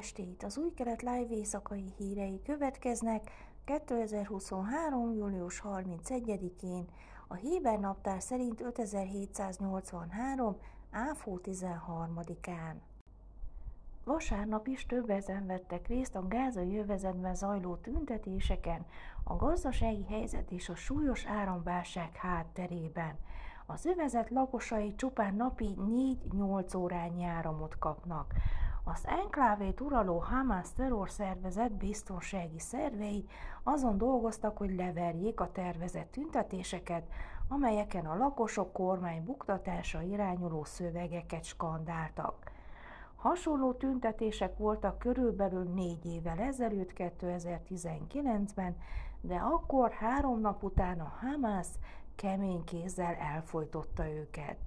estét! Az új kelet live éjszakai hírei következnek 2023. július 31-én, a Héber naptár szerint 5783. áfó 13-án. Vasárnap is több ezen vettek részt a gázai jövezetben zajló tüntetéseken, a gazdasági helyzet és a súlyos áramválság hátterében. Az övezet lakosai csupán napi 4-8 órányi áramot kapnak. Az enklávét uraló Hamas terrorszervezet biztonsági szervei azon dolgoztak, hogy leverjék a tervezett tüntetéseket, amelyeken a lakosok kormány buktatása irányuló szövegeket skandáltak. Hasonló tüntetések voltak körülbelül négy évvel ezelőtt, 2019-ben, de akkor három nap után a Hamas kemény kézzel elfolytotta őket.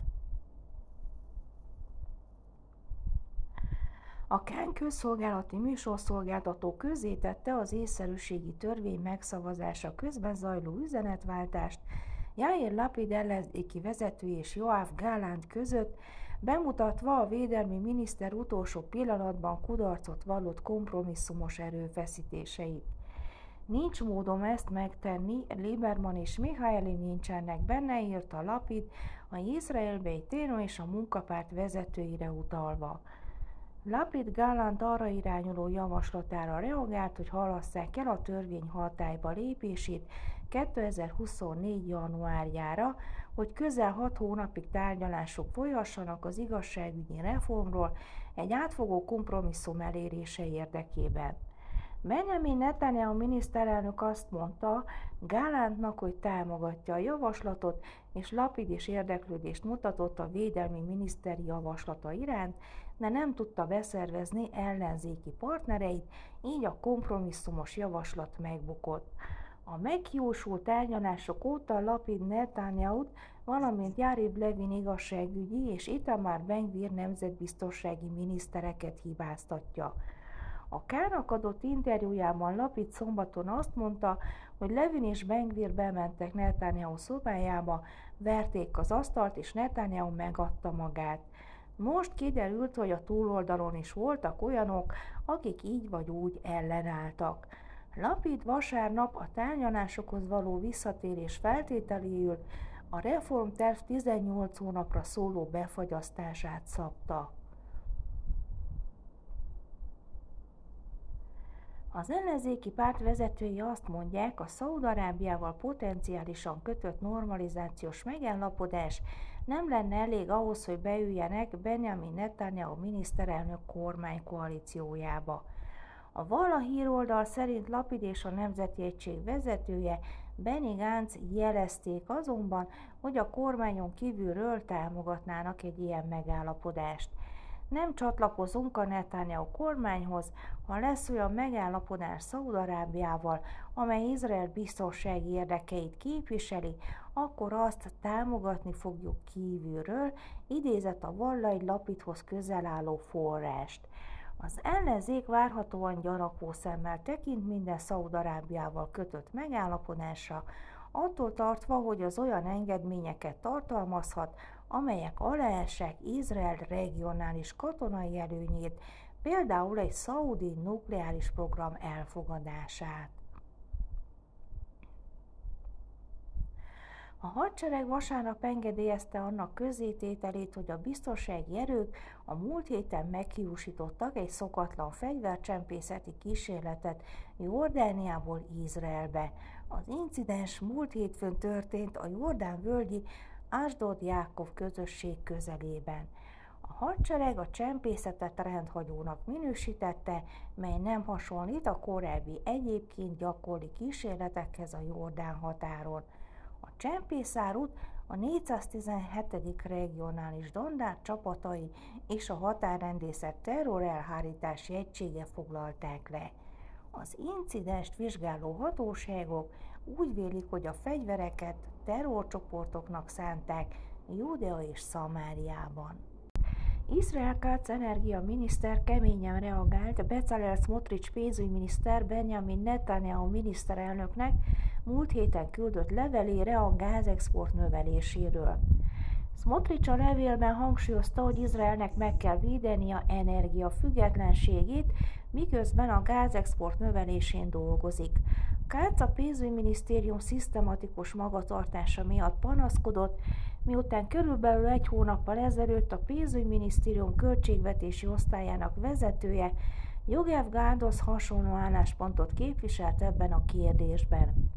A Kán közszolgálati műsorszolgáltató közzétette az észszerűségi törvény megszavazása közben zajló üzenetváltást Jair Lapid ellenzéki vezető és Joáv Gálánt között, bemutatva a védelmi miniszter utolsó pillanatban kudarcot vallott kompromisszumos erőfeszítéseit. Nincs módom ezt megtenni, Lieberman és Mihály nincsenek benne, írta Lapid a Izrael Téno és a munkapárt vezetőire utalva. Lapid Gálant arra irányuló javaslatára reagált, hogy halasszák el a törvény hatályba lépését 2024. januárjára, hogy közel hat hónapig tárgyalások folyhassanak az igazságügyi reformról egy átfogó kompromisszum elérése érdekében. Benjamin Netanyahu miniszterelnök azt mondta Gálántnak, hogy támogatja a javaslatot, és lapid és érdeklődést mutatott a védelmi miniszteri javaslata iránt, de nem tudta beszervezni ellenzéki partnereit, így a kompromisszumos javaslat megbukott. A megjósult tárgyalások óta Lapid Netanyahu, valamint Járiv Levin igazságügyi és Itamar Bengvir nemzetbiztonsági minisztereket hibáztatja. A Kának adott interjújában Lapid szombaton azt mondta, hogy Levin és Bengvir bementek Netanyahu szobájába, verték az asztalt, és Netanyahu megadta magát. Most kiderült, hogy a túloldalon is voltak olyanok, akik így vagy úgy ellenálltak. Lapid vasárnap a tárgyalásokhoz való visszatérés feltételéül a reformterv 18 hónapra szóló befagyasztását szabta. Az ellenzéki párt vezetői azt mondják, a Szaúd-Arábiával potenciálisan kötött normalizációs megállapodás nem lenne elég ahhoz, hogy beüljenek Benjamin Netanyahu miniszterelnök kormánykoalíciójába. A Vala híroldal szerint Lapid és a Nemzeti Egység vezetője Benny Gantz jelezték azonban, hogy a kormányon kívülről támogatnának egy ilyen megállapodást – nem csatlakozunk a Netanyahu kormányhoz, ha lesz olyan megállapodás Szaúd-Arábiával, amely Izrael biztonsági érdekeit képviseli, akkor azt támogatni fogjuk kívülről, idézett a vallai lapithoz közel álló forrást. Az ellenzék várhatóan gyanakvó szemmel tekint minden Szaúd-Arábiával kötött megállapodásra, attól tartva, hogy az olyan engedményeket tartalmazhat, amelyek aláessek Izrael regionális katonai előnyét, például egy szaudi nukleáris program elfogadását. A hadsereg vasárnap engedélyezte annak közzétételét, hogy a biztonsági erők a múlt héten meghiúsítottak egy szokatlan fegyvercsempészeti kísérletet Jordániából Izraelbe. Az incidens múlt hétfőn történt a Jordán völgyi Ásdod Jákov közösség közelében. A hadsereg a csempészetet rendhagyónak minősítette, mely nem hasonlít a korábbi egyébként gyakori kísérletekhez a Jordán határon. A csempészárút a 417. regionális dandár csapatai és a határrendészet terrorelhárítási egysége foglalták le. Az incidenst vizsgáló hatóságok úgy vélik, hogy a fegyvereket terrorcsoportoknak szánták Judea és Szamáriában. Izrael Katz energia miniszter keményen reagált Bezalel Smotrich pénzügyminiszter Benjamin Netanyahu miniszterelnöknek múlt héten küldött levelére a gázexport növeléséről. Smotrich a levélben hangsúlyozta, hogy Izraelnek meg kell védenie energia függetlenségét, miközben a gázexport növelésén dolgozik. Kác a pénzügyminisztérium szisztematikus magatartása miatt panaszkodott, miután körülbelül egy hónappal ezelőtt a pénzügyminisztérium költségvetési osztályának vezetője Jogev Gándosz hasonló álláspontot képviselt ebben a kérdésben.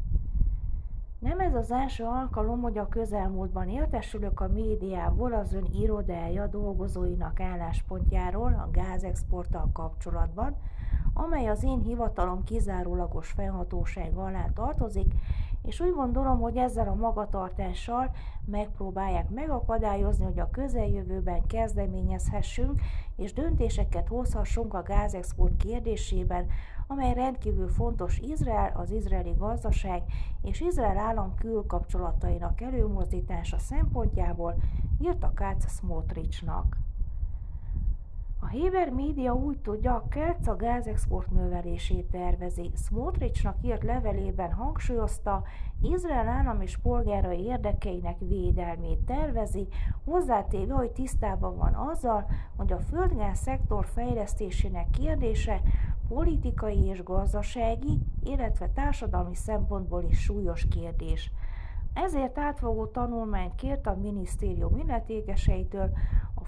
Nem ez az első alkalom, hogy a közelmúltban értesülök a médiából az ön irodája dolgozóinak álláspontjáról a gázexporttal kapcsolatban, amely az én hivatalom kizárólagos felhatóság alá tartozik, és úgy gondolom, hogy ezzel a magatartással megpróbálják megakadályozni, hogy a közeljövőben kezdeményezhessünk és döntéseket hozhassunk a gázexport kérdésében, amely rendkívül fontos Izrael, az izraeli gazdaság és Izrael állam külkapcsolatainak előmozdítása szempontjából, írta Kács Smotrichnak. A Héber média úgy tudja, a Kerc a gázexport növelését tervezi. Smotrichnak írt levelében hangsúlyozta, Izrael állam és polgárai érdekeinek védelmét tervezi, hozzátéve, hogy tisztában van azzal, hogy a földgáz szektor fejlesztésének kérdése politikai és gazdasági, illetve társadalmi szempontból is súlyos kérdés. Ezért átfogó tanulmányt kért a minisztérium illetékeseitől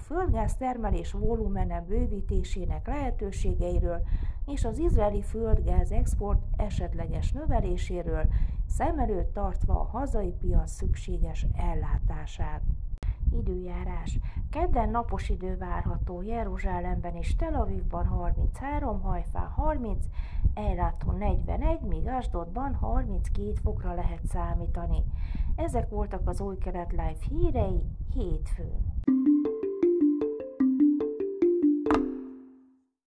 földgáz termelés volumene bővítésének lehetőségeiről és az izraeli földgáz export esetleges növeléséről, szem előtt tartva a hazai piac szükséges ellátását. Időjárás. Kedden napos idő várható Jeruzsálemben és Tel Avivban 33, Hajfán 30, Eiláton 41, míg Asdodban 32 fokra lehet számítani. Ezek voltak az új kelet live hírei hétfőn.